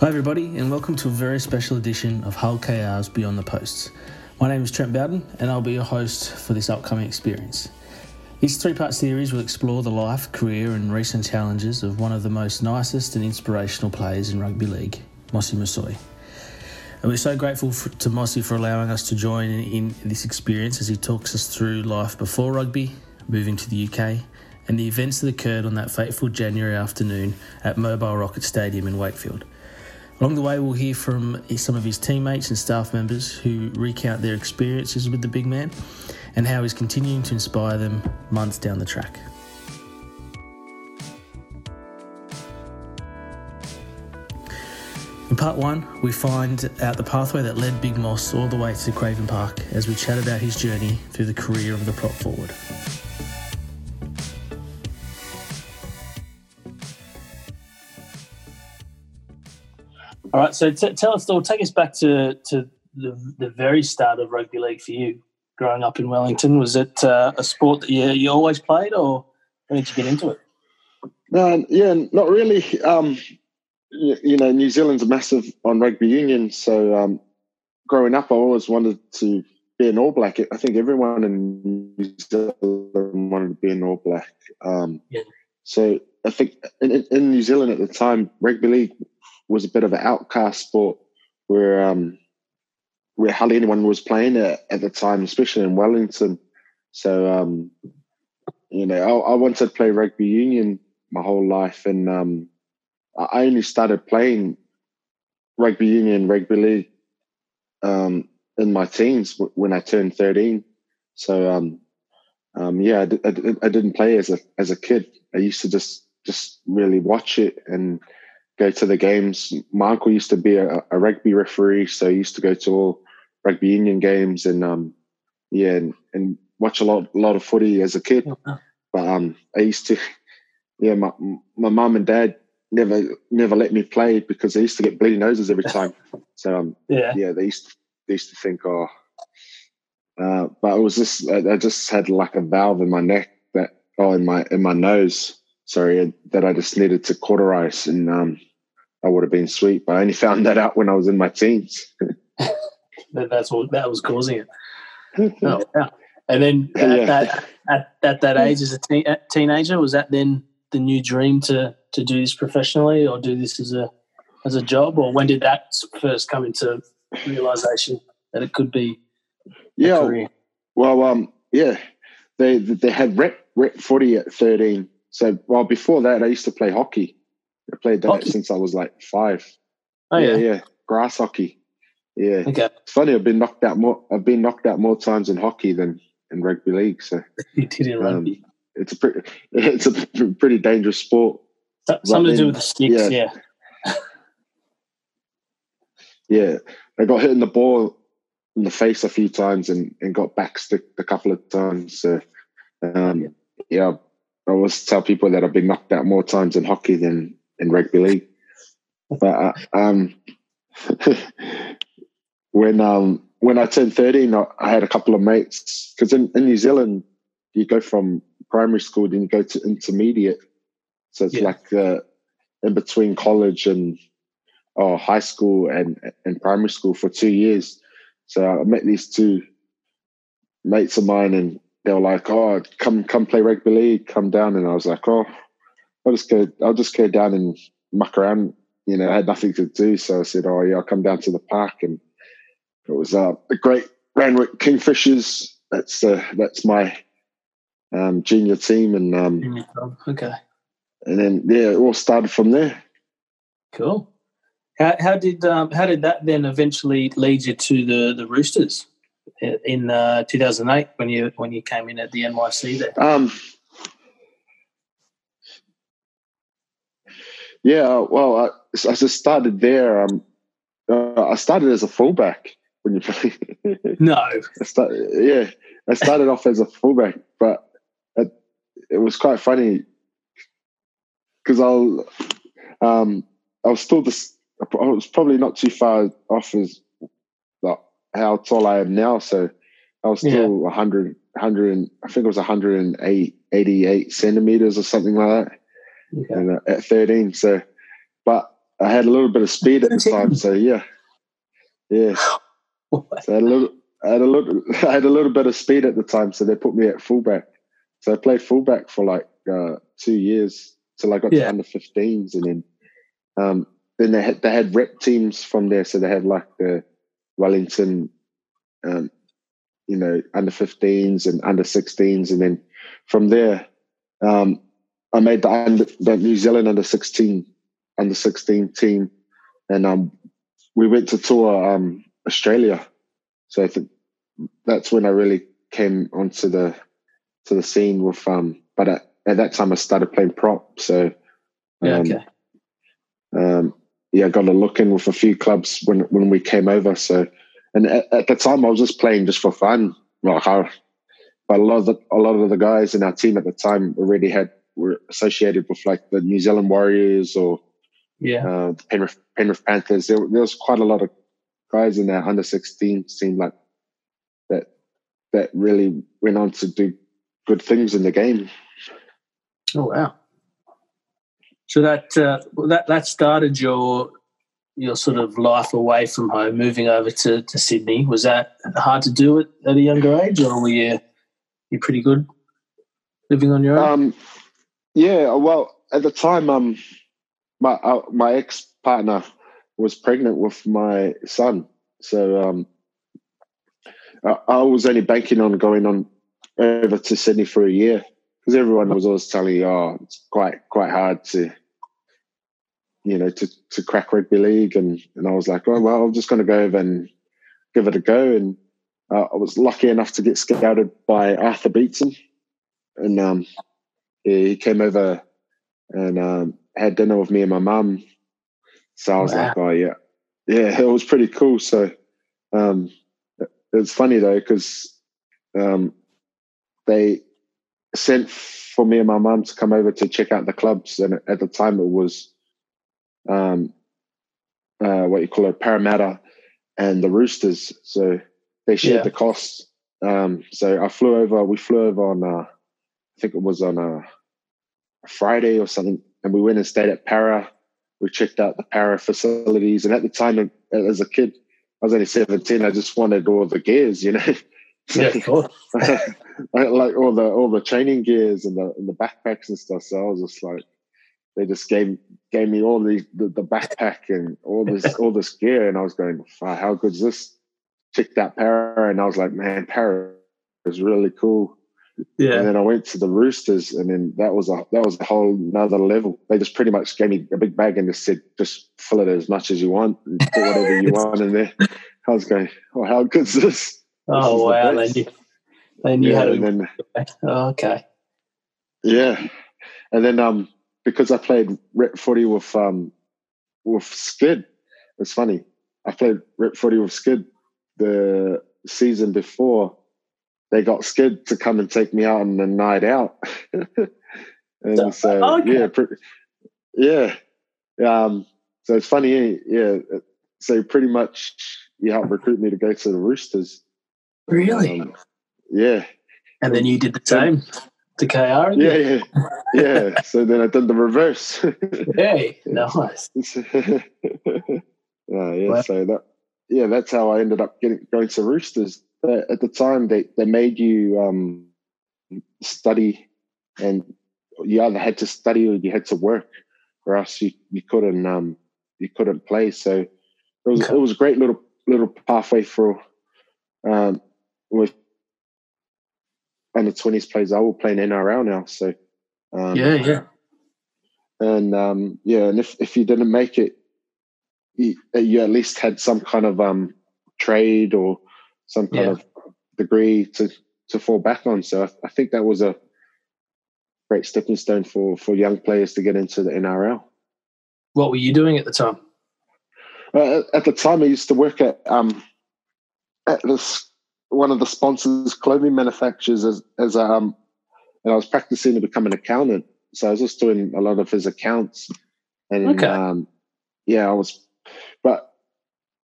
Hi, everybody, and welcome to a very special edition of Hull KR's Beyond the Posts. My name is Trent Bowden, and I'll be your host for this upcoming experience. This three part series will explore the life, career, and recent challenges of one of the most nicest and inspirational players in rugby league, Mossy Masoe. And we're so grateful for, to Mossy for allowing us to join in, in this experience as he talks us through life before rugby, moving to the UK, and the events that occurred on that fateful January afternoon at Mobile Rocket Stadium in Wakefield. Along the way, we'll hear from some of his teammates and staff members who recount their experiences with the big man and how he's continuing to inspire them months down the track. In part one, we find out the pathway that led Big Moss all the way to Craven Park as we chat about his journey through the career of the prop forward. All right, so t- tell us, or take us back to to the, the very start of rugby league for you. Growing up in Wellington, was it uh, a sport that you, you always played, or when did you get into it? Uh, yeah, not really. Um, you, you, know, New Zealand's massive on rugby union, so um, growing up, I always wanted to be an All Black. I think everyone in New Zealand wanted to be an All Black. Um, yeah. So I think in, in New Zealand at the time, rugby league was a bit of an outcast sport where um, where hardly anyone was playing it at the time, especially in Wellington. So um, you know, I, I, wanted to play rugby union my whole life, and um, I only started playing rugby union, rugby league um, in my teens when I turned thirteen. So um, um, yeah, I, I, I, didn't play as a as a kid. I used to just just really watch it and go to the games. My uncle used to be a, a rugby referee, so he used to go to all rugby union games and um, yeah, and, and watch a lot a lot of footy as a kid. But um, I used to, yeah, my my mum and dad never never let me play because I used to get bloody noses every time. So um, yeah, yeah, they used to, they used to think, oh, uh, but it was just I, I just had like a valve in my neck that oh in my in my nose sorry that I just needed to cauterize and um, I would have been sweet. But I only found that out when I was in my teens. That's what that was causing it. Oh, yeah. And then at, yeah. that, at, at that age, as a teen, teenager, was that then the new dream to to do this professionally or do this as a as a job, or when did that first come into realization that it could be? Yeah, well, um, yeah, they they had rep rep footy at thirteen. So, well, before that, I used to play hockey. I played that hockey? since I was like five. Oh yeah, yeah, grass hockey. Yeah, okay. It's funny. I've been knocked out more. I've been knocked out more times in hockey than in rugby league. So you did in rugby. Um, it's a pretty. It's a pretty dangerous sport. Something to do with the sticks. Yeah. Yeah. yeah. I got hit in the ball in the face a few times and, and got backsticked a couple of times. So, um, yeah, I always tell people that I've been knocked out more times in hockey than in rugby league. But uh, um, when um, when I turned thirteen, I, I had a couple of mates because in, in New Zealand you go from primary school then you go to intermediate, so it's yeah. like uh, in between college and oh, high school and and primary school for two years. So I met these two mates of mine, and they were like, "Oh, come come play rugby league, come down." And I was like, "Oh, I'll just go. I'll just go down and muck around." You know, I had nothing to do, so I said, "Oh yeah, I'll come down to the park." And it was uh, a great Randwick Kingfishers. That's uh, that's my um, junior team, and um, okay. And then yeah, it all started from there. Cool. How, how did um, how did that then eventually lead you to the the Roosters? in uh, 2008 when you when you came in at the NYC there? Um, yeah, well, I, I just started there. Um, uh, I started as a fullback when you play. no, I started, yeah, I started off as a fullback, but it, it was quite funny because I'll um, I was still this. I was probably not too far off as like, how tall I am now. So I was still yeah. 100, 100, I think it was 108, 88 centimeters or something like that. Okay. And, uh, at 13. So, but I had a little bit of speed at the time, so yeah, yeah. So I had a little, I had a little, I had a little bit of speed at the time, so they put me at fullback. So I played fullback for like uh, two years till I got yeah. to under 15s, and then um, then they had they had rep teams from there, so they had like the Wellington, um, you know, under 15s and under 16s, and then from there, um, I made the, the New Zealand under 16 under 16 team, and um, we went to tour um, Australia. So I think that's when I really came onto the to the scene with um. But at, at that time, I started playing prop. So yeah, um, okay. Um, yeah, I got a look in with a few clubs when when we came over. So, and at, at the time, I was just playing just for fun. Like how, but a lot of the, a lot of the guys in our team at the time already had were associated with like the New Zealand Warriors or yeah, uh, the Penrith Penrith Panthers. There, there was quite a lot of guys in that under sixteen team like that that really went on to do good things in the game. Oh wow! So that uh, that that started your your sort of life away from home, moving over to, to Sydney. Was that hard to do it at a younger age, or were you you pretty good living on your own? Um, yeah, well, at the time, um, my uh, my ex partner was pregnant with my son, so um, I, I was only banking on going on over to Sydney for a year because everyone was always telling you, "Oh, it's quite quite hard to, you know, to to crack rugby league," and and I was like, "Oh well, I'm just going to go over and give it a go." And uh, I was lucky enough to get scouted by Arthur Beetson, and um, he came over and um, had dinner with me and my mum. So I was wow. like, "Oh yeah, yeah," it was pretty cool. So um, it's funny though because um, they sent for me and my mum to come over to check out the clubs, and at the time it was um, uh, what you call it, Parramatta and the Roosters. So they shared yeah. the costs. Um, so I flew over. We flew over on, uh, think it was on a, a Friday or something, and we went and stayed at Parra. We checked out the Parra facilities, and at the time, as a kid, I was only seventeen. I just wanted all the gears, you know. yeah, like all the all the training gears and the and the backpacks and stuff. So I was just like, they just gave gave me all the the, the backpack and all this all this gear, and I was going, how good is this? Checked out Parra, and I was like, man, Parra is really cool. Yeah. And then I went to the Roosters, and then that was a that was a whole another level. They just pretty much gave me a big bag and just said, just fill it as much as you want, put whatever you want in there. I was going, oh, how good's this? Oh wow! They knew, they knew yeah, how to. Then, oh, okay. Yeah, and then um because I played rep footy with um with Skid, it's funny. I played rep footy with Skid the season before. They got Skid to come and take me out on a night out, and so okay. yeah, pretty, yeah, um. So it's funny, yeah. So pretty much, you helped recruit me to go to the Roosters Really? Um, yeah. And then you did the same to KR? Yeah, yeah, yeah. so then I did the reverse. hey, nice. uh, yeah, wow. so that yeah, that's how I ended up getting going to Roosters. At the time, they they made you um, study, and you either had to study or you had to work, or else you, you couldn't um, you couldn't play. So it was okay. it was a great little little pathway for um, with under twenties players I will play in NRL now. So um, yeah, yeah, and um, yeah, and if if you didn't make it, you, you at least had some kind of um, trade or some kind yeah. of degree to to fall back on. So I, I think that was a great stepping stone for for young players to get into the NRL. What were you doing at the time? Uh, at the time, I used to work at um, at this one of the sponsors clothing manufacturers as, as um and I was practicing to become an accountant. So I was just doing a lot of his accounts. And okay. um yeah, I was but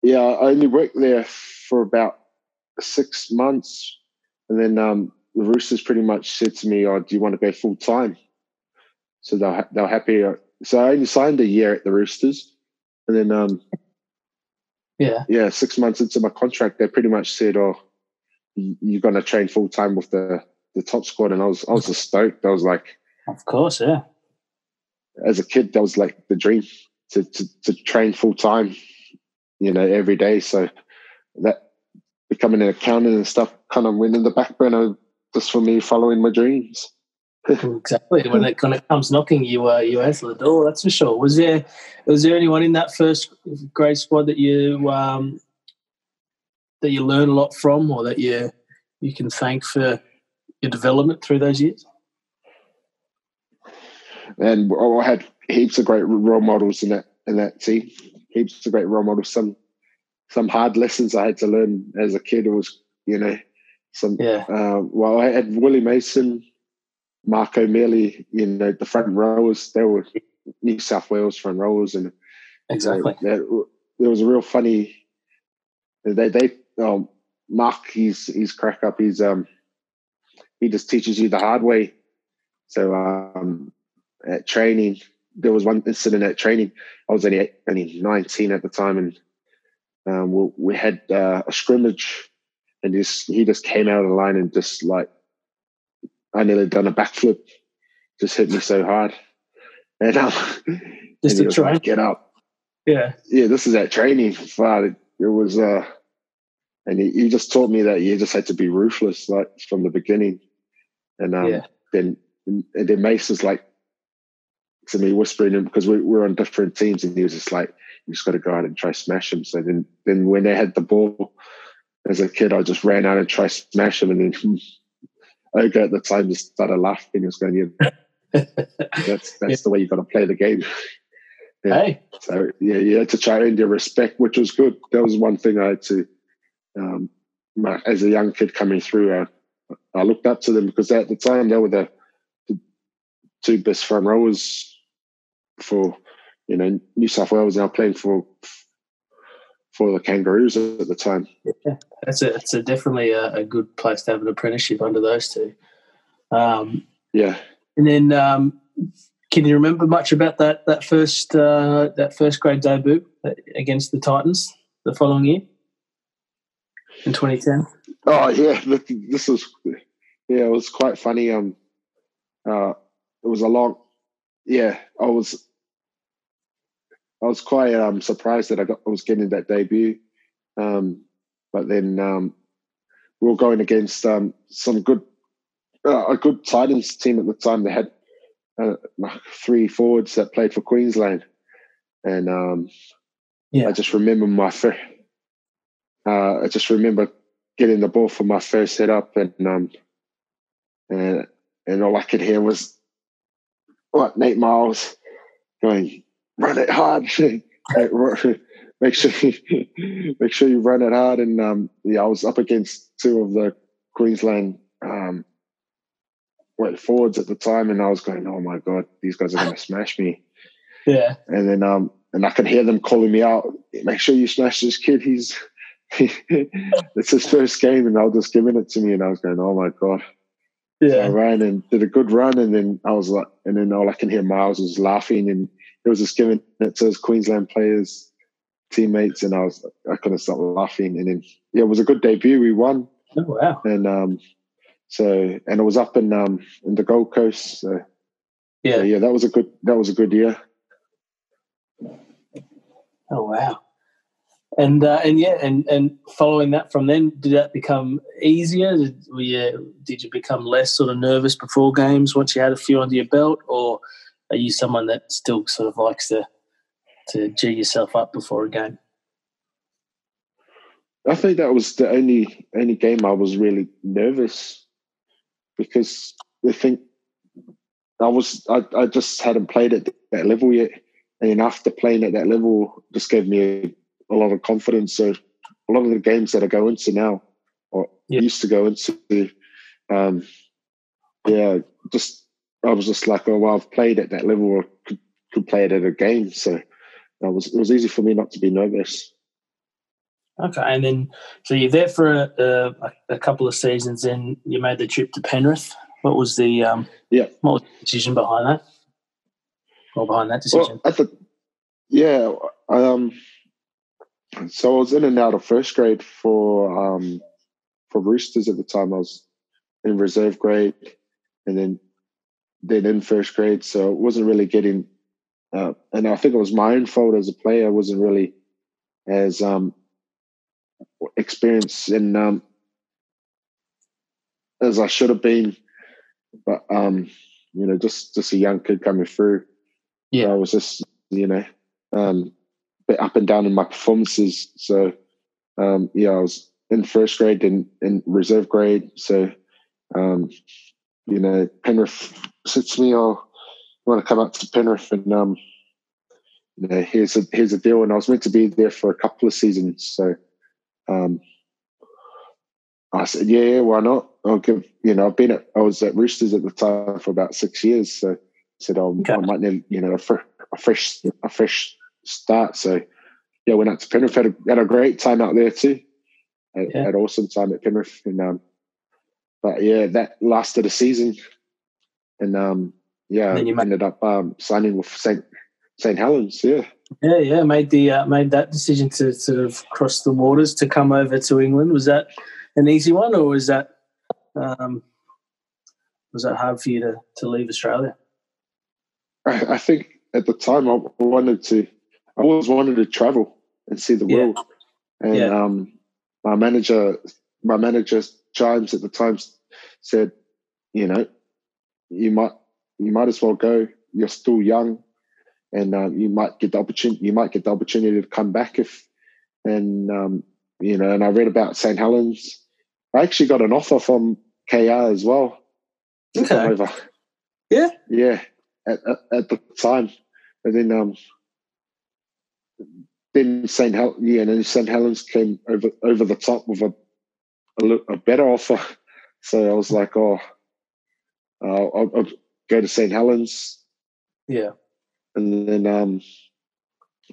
yeah, I only worked there for about six months. And then um the Roosters pretty much said to me, Oh, do you want to go full time? So they're, they're happy. So I only signed a year at the Roosters. and then um, yeah, yeah, six months into my contract, they pretty much said, "Oh, you're going to train full time with the the top squad," and I was I was just stoked. I was like, "Of course, yeah." As a kid, that was like the dream to to, to train full time, you know, every day. So that becoming an accountant and stuff kind of went in the back burner just for me following my dreams. exactly. When it when it comes knocking, you uh, you answer the door. That's for sure. Was there was there anyone in that first grade squad that you um, that you learn a lot from, or that you you can thank for your development through those years? And I had heaps of great role models in that in that team. Heaps of great role models. Some some hard lessons I had to learn as a kid. It was you know some yeah. Uh, well, I had Willie Mason, Mark O'Meley, you know, the front rowers. They were New South Wales front rowers, and exactly. You know, it was a real funny. They they um, Mark he's he's crack up. He's um he just teaches you the hard way. So um at training, there was one incident at training. I was only only nineteen at the time, and um, we, we had uh, a scrimmage and just he just came out of the line and just like I nearly done a backflip, just hit me so hard, and um, just and to try like, get up. Yeah, yeah. This is at training. But it, it was, uh, and he, he, just taught me that you just had to be ruthless, like from the beginning, and um, yeah. then and then Mace was like to me whispering him because we were on different teams, and he was just like, "You just got to go out and try smash them. So then, then when they had the ball as a kid, I just ran out and tried to smash him, and then Ogre at the time just started laughing. He was going, "Yeah, that's that's yeah. the way you got to play the game." yeah. Hey, so yeah, you had to try and your respect, which was good. That was one thing I had to, um, my, as a young kid coming through, I, I looked up to them because at the time they were the, the two best front rowers for you know New South Wales now playing for for the Kangaroos at the time. Yeah, it's a it's a definitely a, a, good place to have an apprenticeship under those two. Um, yeah, and then um, can you remember much about that that first uh, that first grade debut against the Titans the following year in 2010? Oh yeah, this was yeah, it was quite funny. Um, uh, it was a long, yeah, I was I was quite um, surprised that I, got, I was getting that debut. Um, but then um, we were going against um, some good, uh, a good Titans team at the time. They had uh, three forwards that played for Queensland, and um, yeah. I just remember my first. Uh, I just remember getting the ball for my first hit up, and um, and and all I could hear was what Nate Miles going run it hard. make sure you, make sure you run it hard. And um, yeah, I was up against two of the Queensland um, went forwards at the time, and I was going, "Oh my god, these guys are going to smash me." Yeah. And then um, and I could hear them calling me out. Make sure you smash this kid. He's it's his first game, and they were just giving it to me, and I was going, "Oh my god." Yeah. So I ran and did a good run, and then I was like, and then all I can hear Miles was laughing, and it was just giving it to his Queensland players, teammates, and I was I couldn't stop laughing. And then yeah, it was a good debut. We won. Oh wow! And um, so and it was up in um in the Gold Coast. So, yeah, so, yeah, that was a good that was a good year. Oh wow! And uh, and yeah, and and following that from then, did that become easier? Did, you, did you become less sort of nervous before games once you had a few under your belt, or are you someone that still sort of likes to to g yourself up before a game? I think that was the only only game I was really nervous because I think I was I, I just hadn't played at that level yet, and after playing at that level, just gave me a, a lot of confidence. So a lot of the games that I go into now, or yeah. used to go into, um, yeah, just I was just like, oh well, I've played at that level, or could, could play it at a game, so it was it was easy for me not to be nervous. Okay, and then so you're there for a, a, a couple of seasons, then you made the trip to Penrith. What was the um, yeah? What was the decision behind that? Or behind that decision? Well, I thought, yeah, um, so I was in and out of first grade for um, for Roosters at the time. I was in reserve grade, and then then in first grade. So it wasn't really getting. Uh, and I think it was my own fault as a player. I wasn't really as um, experienced in um, as I should have been. But um, you know, just just a young kid coming through. Yeah, I was just you know um, a bit up and down in my performances. So um, yeah, I was in first grade and in reserve grade. So um, you know, Penrith sits me, oh, I want to come up to Penrith and um, you know, here's a here's a deal. And I was meant to be there for a couple of seasons. So um, I said, yeah, yeah, why not? I'll give, you know, I've been at, I was at Roosters at the time for about six years. So I said, oh, okay. I might need, you know, a, fr- a, fresh, a fresh start. So yeah, went out to Penrith, had a, had a great time out there too. Had, yeah. had awesome time at Penrith. And, um, but yeah, that lasted a season. And, um, yeah, and ended up, um, signing with St. St. Helens. Yeah. Yeah, yeah, made the uh, made that decision to sort of cross the waters to come over to England. Was that an easy one, or was that um, was that hard for you to to leave Australia? I, I think at the time I wanted to. I always wanted to travel and see the world, yeah. and yeah. um, my manager, my manager Chimes at the time said, you know, you might you might as well go. You're still young and uh, you might get the opportunity. You might get the opportunity to come back if, and um, you know. And I read about St Helens. I actually got an offer from KR as well. Okay. Over. Yeah. Yeah. At, at, at, the time, and then um, then St Hel yeah, and then St Helens came over over the top with a a, a better offer. So I was like, oh, uh, I'll, I'll go to St Helens. Yeah and then um,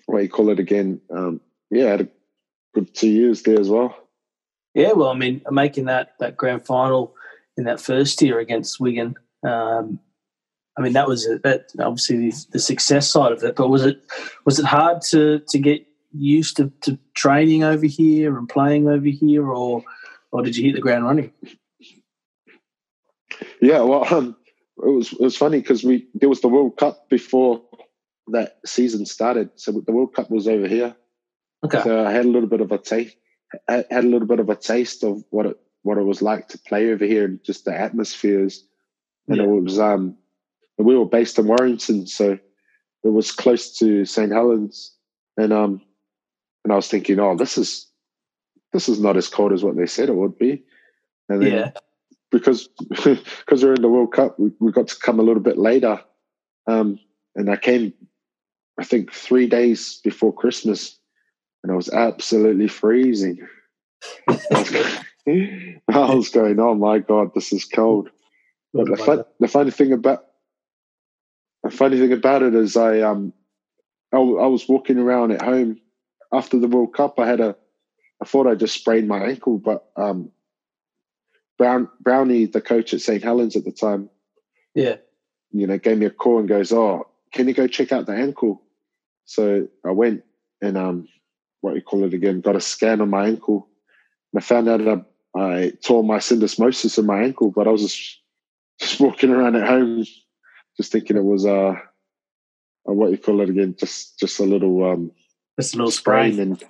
what you call it again? Um, yeah, I had a good two years there as well. Yeah, well, I mean, making that that grand final in that first year against Wigan. Um, I mean, that was a, that obviously the, the, success side of it. But was it was it hard to to get used to, to training over here and playing over here, or or did you hit the ground running? Yeah, well, um, it was it was funny because we there was the World Cup before that season started. So the World Cup was over here. Okay. So I had a little bit of a taste. I had a little bit of a taste of what it what it was like to play over here and just the atmospheres. And yeah. it was um we were based in Warrington, so it was close to St. Helens. And um and I was thinking, oh, this is this is not as cold as what they said it would be. And then yeah. Because because we're in the World Cup, we, we got to come a little bit later. Um, and I came I think three days before Christmas, and I was absolutely freezing. I was going, oh my god, this is cold. But the, fun, the funny thing about the funny thing about it is, I um, I, I was walking around at home after the World Cup. I had a, I thought I just sprained my ankle, but um, Brown Brownie, the coach at St Helens at the time, yeah, you know, gave me a call and goes, oh, can you go check out the ankle? So I went and um, what you call it again, got a scan on my ankle. And I found out that I, I tore my syndesmosis in my ankle, but I was just, just walking around at home, just thinking it was uh, uh what you call it again, just just a little um, just a little sprain. sprain. And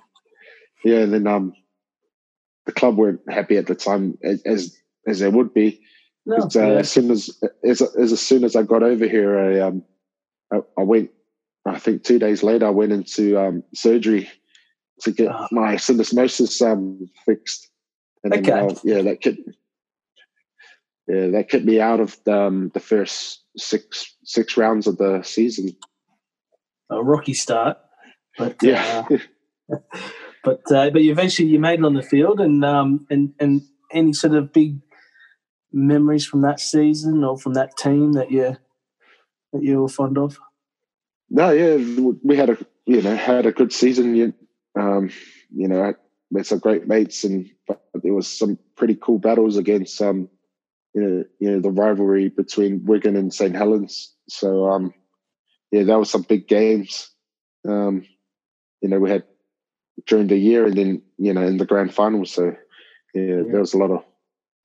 yeah, and then um, the club weren't happy at the time as as they would be. No, uh, yeah. As soon as, as as soon as I got over here, I um I, I went. I think two days later, I went into um, surgery to get oh. my syndesmosis um, fixed. And okay. Then, uh, yeah, that kept yeah that kept me out of the, um, the first six six rounds of the season. A rocky start, but yeah. Uh, but uh, but eventually you made it on the field, and um, and and any sort of big memories from that season or from that team that you that you were fond of? No, yeah, we had a you know had a good season. You, um, you know, met some great mates, and there was some pretty cool battles against um, you know, you know the rivalry between Wigan and St Helens. So um, yeah, that was some big games. Um, you know we had during the year, and then you know in the grand final. So yeah, yeah. there was a lot of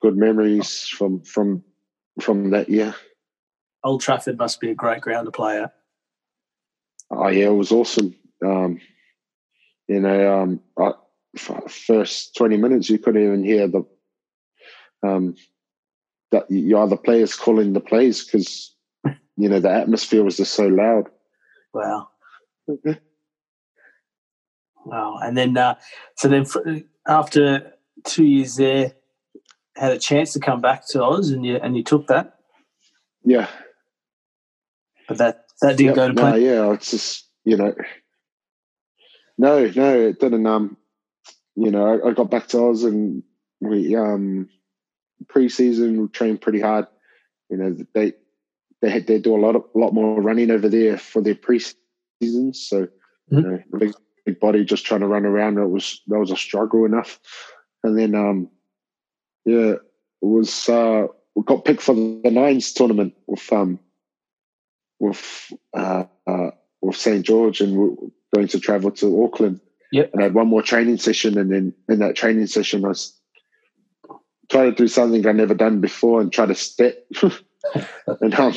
good memories from from from that year. Old Trafford must be a great ground to play at. Oh yeah, it was awesome. Um, you know, um, I, first twenty minutes you couldn't even hear the um, that you are the players calling the plays because you know the atmosphere was just so loud. Wow. wow. And then, uh, so then after two years there, had a chance to come back to Oz, and you and you took that. Yeah. But that that didn't yep, go to plan. No, yeah, it's just you know. No, no, it didn't. Um, you know, I, I got back to Oz, and we um preseason we trained pretty hard. You know, they they had, they do a lot of, a lot more running over there for their preseasons. So mm-hmm. you know, big, big body just trying to run around. It was that was a struggle enough. And then um, yeah, it was uh, we got picked for the nines tournament with um with uh, uh with St George, and we are going to travel to Auckland. Yep. And I had one more training session, and then in that training session, I was trying to do something I'd never done before and try to step. and um,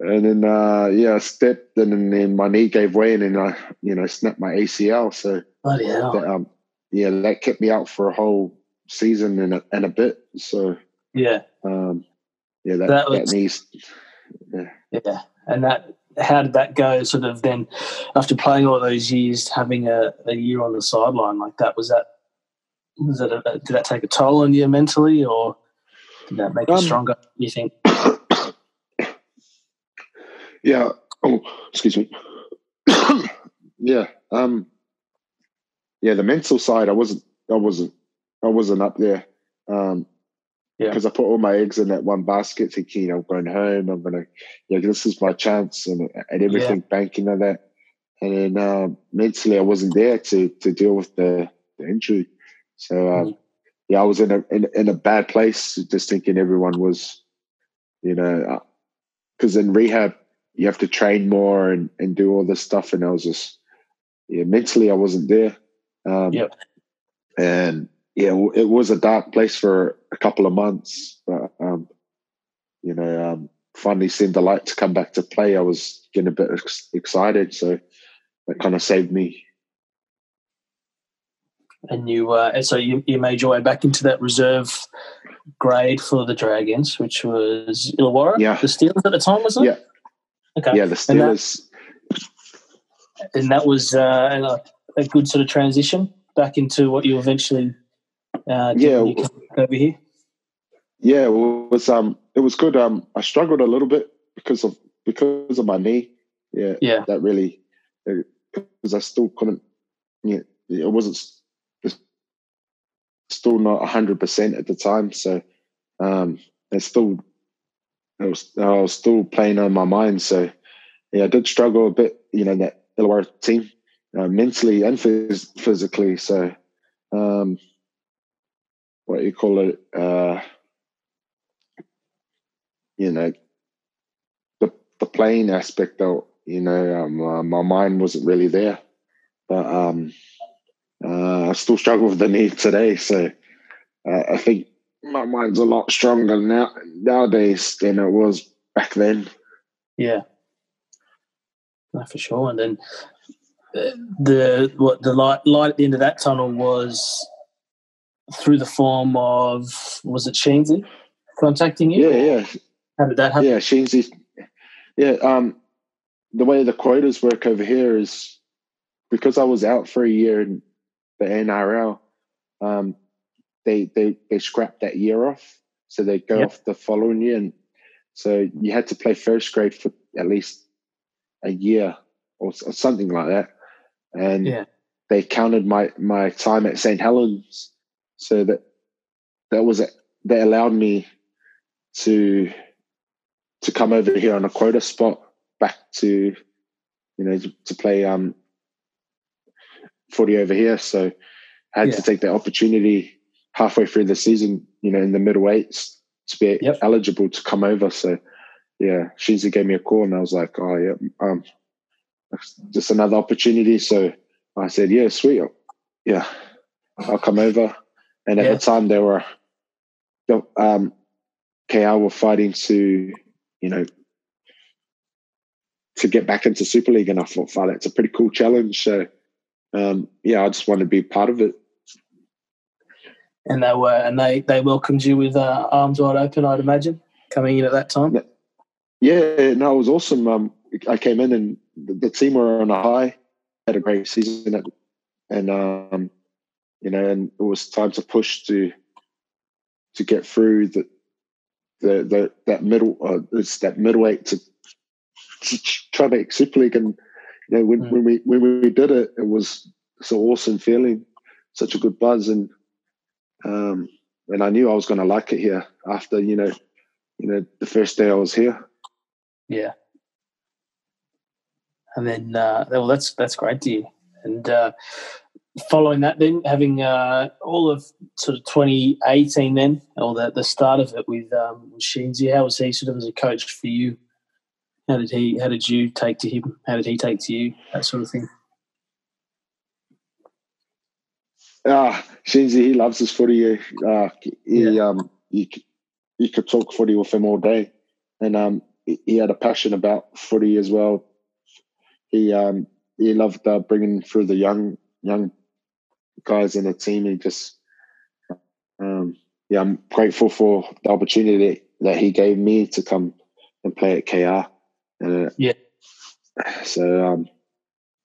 and then uh, yeah, I stepped, and then my knee gave way, and then I you know snapped my ACL. So Bloody hell. That, um, yeah, that kept me out for a whole season and a, and a bit. So yeah, um, yeah, that that, was, that knees, yeah, yeah, and that how did that go? Sort of then after playing all those years, having a, a year on the sideline like that was that was that a, did that take a toll on you mentally, or did that make um, you stronger? You think? yeah. Oh, excuse me. yeah. Um. Yeah, the mental side, I wasn't. I wasn't. I wasn't up there. Um. Yeah. Because I put all my eggs in that one basket, thinking, I'm going home. I'm gonna, yeah, this is my chance, and and everything yeah. banking on that. And then um, mentally, I wasn't there to to deal with the, the injury. So um, mm. yeah, I was in a in, in, a bad place, just thinking everyone was, you know, because uh, in rehab you have to train more and, and do all this stuff, and I was just yeah mentally I wasn't there. Um, yep. And yeah, it was a dark place for a couple of months, but um, you know, um, finally seeing the light to come back to play, I was getting a bit ex- excited. So that kind of saved me and you uh, so you, you made your way back into that reserve grade for the Dragons, which was Illawarra. Yeah, the Steelers at the time, was it? Yeah. Okay. Yeah, the Steelers. And that, and that was uh, a good sort of transition back into what you eventually uh, yeah over here. Yeah, it was um it was good. Um, I struggled a little bit because of because of my knee. Yeah, yeah, that really because I still couldn't. Yeah, it wasn't still not 100% at the time. So um, it's still, it was, I was still playing on my mind. So yeah, I did struggle a bit, you know, that Illawarra team uh, mentally and phys- physically. So um, what you call it, uh, you know, the the playing aspect though, you know, um, uh, my mind wasn't really there. But um, uh, I still struggle with the knee today, so uh, I think my mind's a lot stronger now nowadays than it was back then. Yeah, no, for sure. And then uh, the what the light light at the end of that tunnel was through the form of was it Sheensy contacting you? Yeah, yeah. How did that happen? Yeah, Sheensy. Yeah, um, the way the quotas work over here is because I was out for a year in the NRL, um, they they they scrapped that year off, so they go yep. off the following year, and so you had to play first grade for at least a year or, or something like that, and yeah. they counted my my time at St Helens, so that that was. They allowed me to to come over here on a quota spot back to you know to, to play um footy over here. So I had yeah. to take that opportunity halfway through the season, you know, in the middle eights to be yep. eligible to come over. So yeah, Sheensy gave me a call and I was like, oh yeah, um, just another opportunity. So I said, yeah, sweet, yeah, I'll come over. And at yeah. the time, they were, um, KR were fighting to, you know, to get back into Super League, and I thought, "Wow, that's a pretty cool challenge." So, um, yeah, I just want to be part of it. And they were, and they they welcomed you with uh, arms wide open, I'd imagine, coming in at that time. Yeah, no, it was awesome. Um, I came in and the, the, team were on a high, had a great season, and um, you know, and it was time to push to to get through the the, the that middle uh, it's that middle eight to, to try to make Super League. And you know, when, mm. when we when we did it, it was so awesome feeling, such a good buzz, and um, and I knew I was going to like it here after you know, you know, the first day I was here. Yeah. And then, uh, well, that's that's great to you. And uh, following that, then having uh, all of sort of 2018, then or the, the start of it with um, Sheensy, how was he sort of as a coach for you? How did he? How did you take to him? How did he take to you? That sort of thing. Ah, Sheensy, he loves his footy. Uh, he, yeah. um, you, you could talk footy with him all day, and um, he had a passion about footy as well. He um, he loved uh, bringing through the young young guys in the team. and just um, yeah, I'm grateful for the opportunity that he gave me to come and play at KR. Uh, yeah. So um,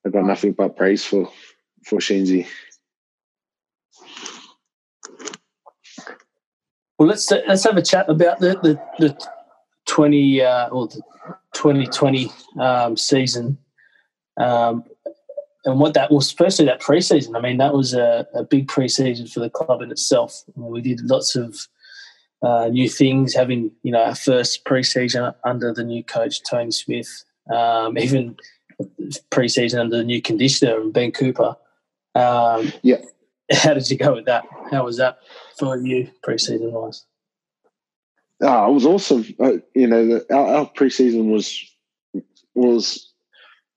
I've got nothing but praise for for Sheensy. Well, let's let's have a chat about the the, the twenty uh, or the twenty twenty um, season, um, and what that was. Especially that preseason. I mean, that was a, a big preseason for the club in itself. I mean, we did lots of uh, new things, having you know our first preseason under the new coach Tony Smith, um, even preseason under the new conditioner and Ben Cooper. Um, yeah, how did you go with that? How was that for you preseason wise? Oh, it was awesome. Uh, you know, the, our, our preseason was was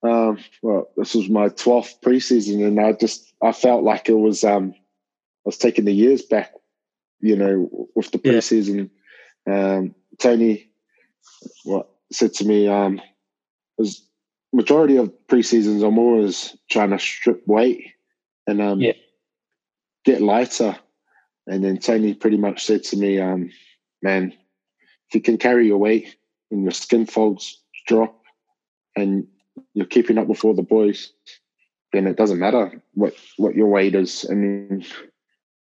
um, well, this was my twelfth preseason, and I just I felt like it was um, I was taking the years back. You know, with the preseason, yeah. um, Tony what said to me um, was majority of preseasons I'm always trying to strip weight and um, yeah get lighter. And then Tony pretty much said to me, um, man, if you can carry your weight and your skin folds drop and you're keeping up with all the boys, then it doesn't matter what, what your weight is. Mean,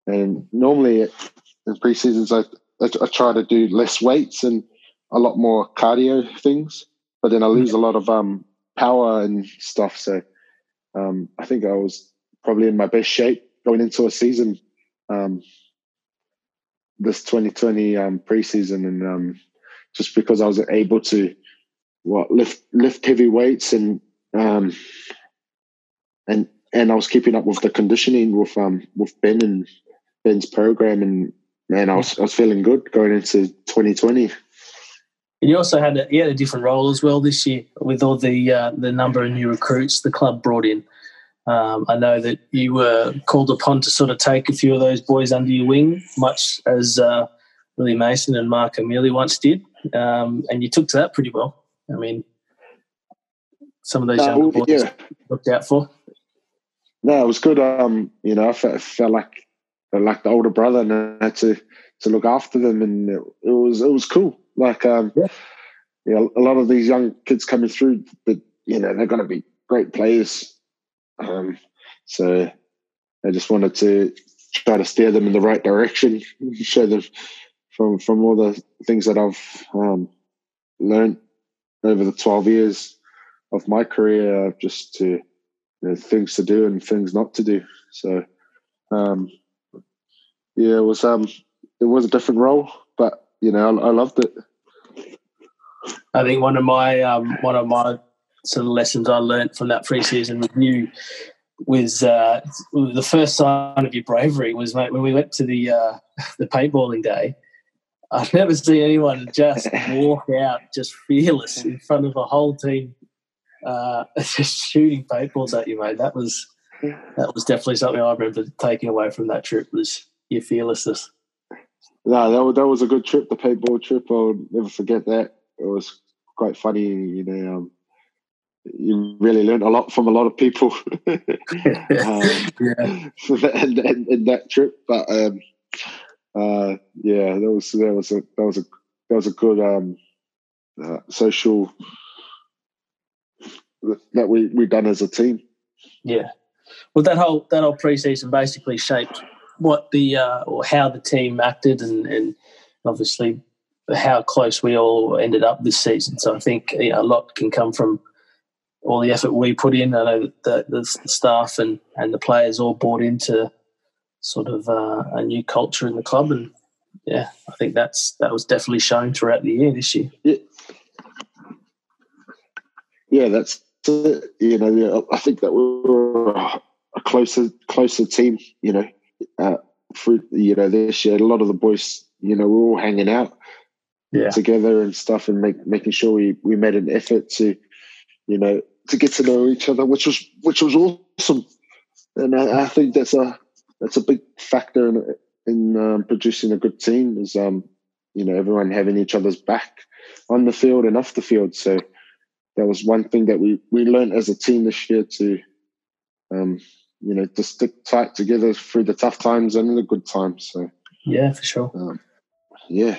and normally in pre-seasons, I, I, I try to do less weights and a lot more cardio things, but then I lose a lot of um, power and stuff. So um, I think I was probably in my best shape going into a season, um, this 2020 um, preseason, and um, just because I was able to what lift lift heavy weights and um, and and I was keeping up with the conditioning with um with Ben and Ben's program, and man, I was I was feeling good going into 2020. And you also had a, you had a different role as well this year with all the uh, the number of new recruits the club brought in. Um, I know that you were called upon to sort of take a few of those boys under your wing, much as uh, Willie Mason and Mark O'Meley once did, um, and you took to that pretty well. I mean, some of those young younger boys yeah. looked out for. No, it was good. Um, you know, I felt, felt like like the older brother, and I had to to look after them, and it, it was it was cool. Like, um, yeah. you know, a lot of these young kids coming through, but you know, they're going to be great players um, so I just wanted to try to steer them in the right direction, show them from from all the things that I've um, learned over the twelve years of my career, just to you know, things to do and things not to do. So um, yeah, it was um, it was a different role, but you know I, I loved it. I think one of my um, one of my sort of lessons I learned from that preseason with you was uh, the first sign of your bravery was mate, when we went to the uh, the paintballing day. I've never seen anyone just walk out just fearless in front of a whole team uh, just shooting paintballs at you, mate. That was that was definitely something I remember taking away from that trip was your fearlessness. No, that was, that was a good trip, the paintball trip. I'll never forget that. It was quite funny, you know. Um, you really learned a lot from a lot of people um, yeah. in, in, in, that trip. But um, uh, yeah, that was that was a that was a that was a good um, uh, social that we we done as a team. Yeah, well, that whole that whole preseason basically shaped what the uh, or how the team acted, and, and obviously how close we all ended up this season. So I think you know, a lot can come from all the effort we put in. I know that the, the staff and, and the players all bought into sort of uh, a new culture in the club, and yeah, I think that's that was definitely shown throughout the year this year. Yeah, yeah that's it. You know, I think that we were a closer closer team. You know, uh, through you know this year, a lot of the boys, you know, we are all hanging out yeah. together and stuff, and make, making sure we we made an effort to you know, to get to know each other, which was which was awesome. And I, I think that's a that's a big factor in in um, producing a good team is um, you know everyone having each other's back on the field and off the field. So that was one thing that we we learned as a team this year to um, you know to stick tight together through the tough times and the good times. So yeah, for sure. Um, yeah,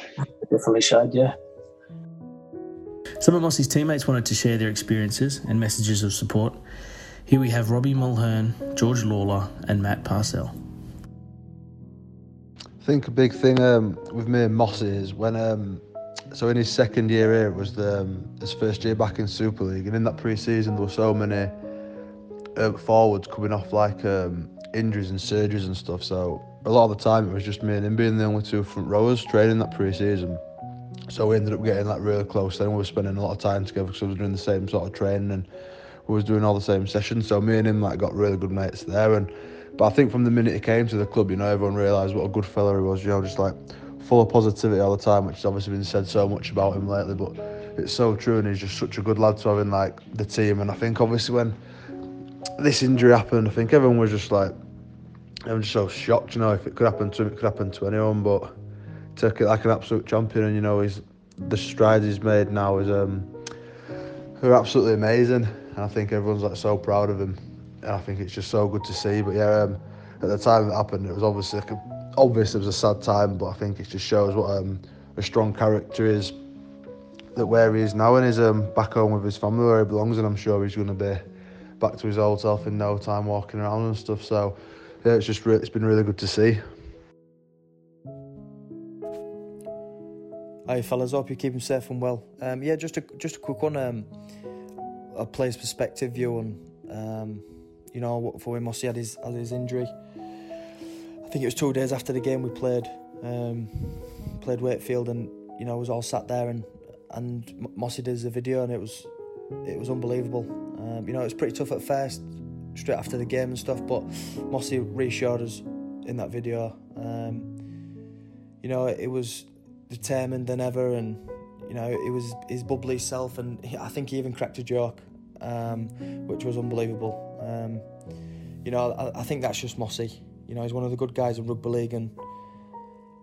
definitely showed. Yeah. Some of Mossy's teammates wanted to share their experiences and messages of support. Here we have Robbie Mulhern, George Lawler, and Matt Parcell. Think a big thing um, with me and Moss is when, um, so in his second year here, it was the, um, his first year back in Super League, and in that pre season, there were so many uh, forwards coming off like um, injuries and surgeries and stuff. So a lot of the time, it was just me and him being the only two front rowers training that pre season. So we ended up getting like really close. Then we were spending a lot of time together because we were doing the same sort of training and we was doing all the same sessions. So me and him like got really good mates there. And but I think from the minute he came to the club, you know, everyone realised what a good fella he was. You know, just like full of positivity all the time, which has obviously been said so much about him lately. But it's so true, and he's just such a good lad to have in like the team. And I think obviously when this injury happened, I think everyone was just like, I'm just so shocked. You know, if it could happen to him, it could happen to anyone. But took it like an absolute champion, and you know he's the strides he's made now is um, are absolutely amazing, and I think everyone's like so proud of him, and I think it's just so good to see. But yeah, um, at the time it happened, it was obviously like a, obvious it was a sad time, but I think it just shows what um, a strong character is. That where he is now and he's um, back home with his family where he belongs, and I'm sure he's going to be back to his old self in no time, walking around and stuff. So yeah, it's just re- it's been really good to see. Hi fellas, hope you're keeping safe and well. Um, yeah, just a just a quick one. Um, a player's perspective view on, um, you know, for when Mossy had his had his injury. I think it was two days after the game we played um, played Wakefield, and you know, I was all sat there and and Mossy did the video, and it was it was unbelievable. Um, you know, it was pretty tough at first, straight after the game and stuff, but Mossy reassured us in that video. Um, you know, it was determined than ever, and you know it was his bubbly self, and he, I think he even cracked a joke, um, which was unbelievable. Um, you know, I, I, think that's just Mossy. You know, he's one of the good guys in rugby league, and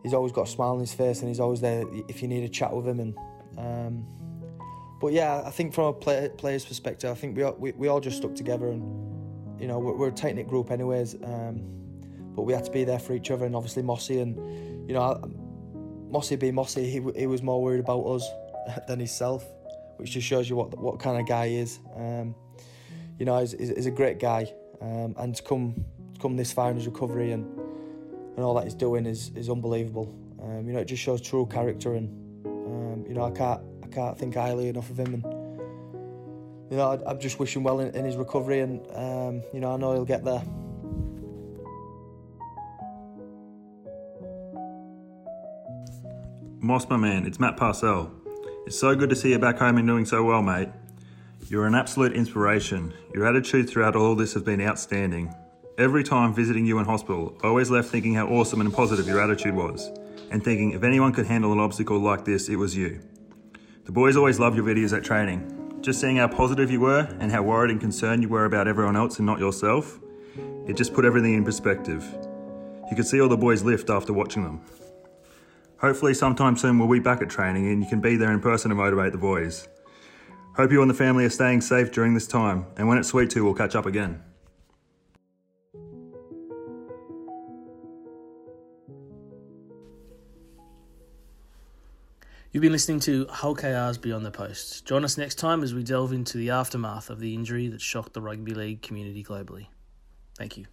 he's always got a smile on his face, and he's always there if you need a chat with him. And um, but yeah, I think from a play, player's perspective, I think we all, we, we all just stuck together, and you know we're, we're a tight knit group anyways. Um, but we had to be there for each other, and obviously Mossy, and you know. Mossy being Mossy, he, he was more worried about us than himself, which just shows you what what kind of guy he is. Um, you know, he's, a great guy, um, and to come to come this far in his recovery and and all that he's doing is is unbelievable. Um, you know, it just shows true character, and um, you know, I can't I can't think highly enough of him, and you know, I, am just wishing well in, in his recovery, and um, you know, I know he'll get there. Moss, my man, it's Matt Parcell. It's so good to see you back home and doing so well, mate. You're an absolute inspiration. Your attitude throughout all this has been outstanding. Every time visiting you in hospital, I always left thinking how awesome and positive your attitude was, and thinking if anyone could handle an obstacle like this, it was you. The boys always loved your videos at training. Just seeing how positive you were and how worried and concerned you were about everyone else and not yourself, it just put everything in perspective. You could see all the boys lift after watching them. Hopefully, sometime soon we'll be back at training and you can be there in person to motivate the boys. Hope you and the family are staying safe during this time, and when it's sweet too, we'll catch up again. You've been listening to Hull KR's Beyond the Post. Join us next time as we delve into the aftermath of the injury that shocked the rugby league community globally. Thank you.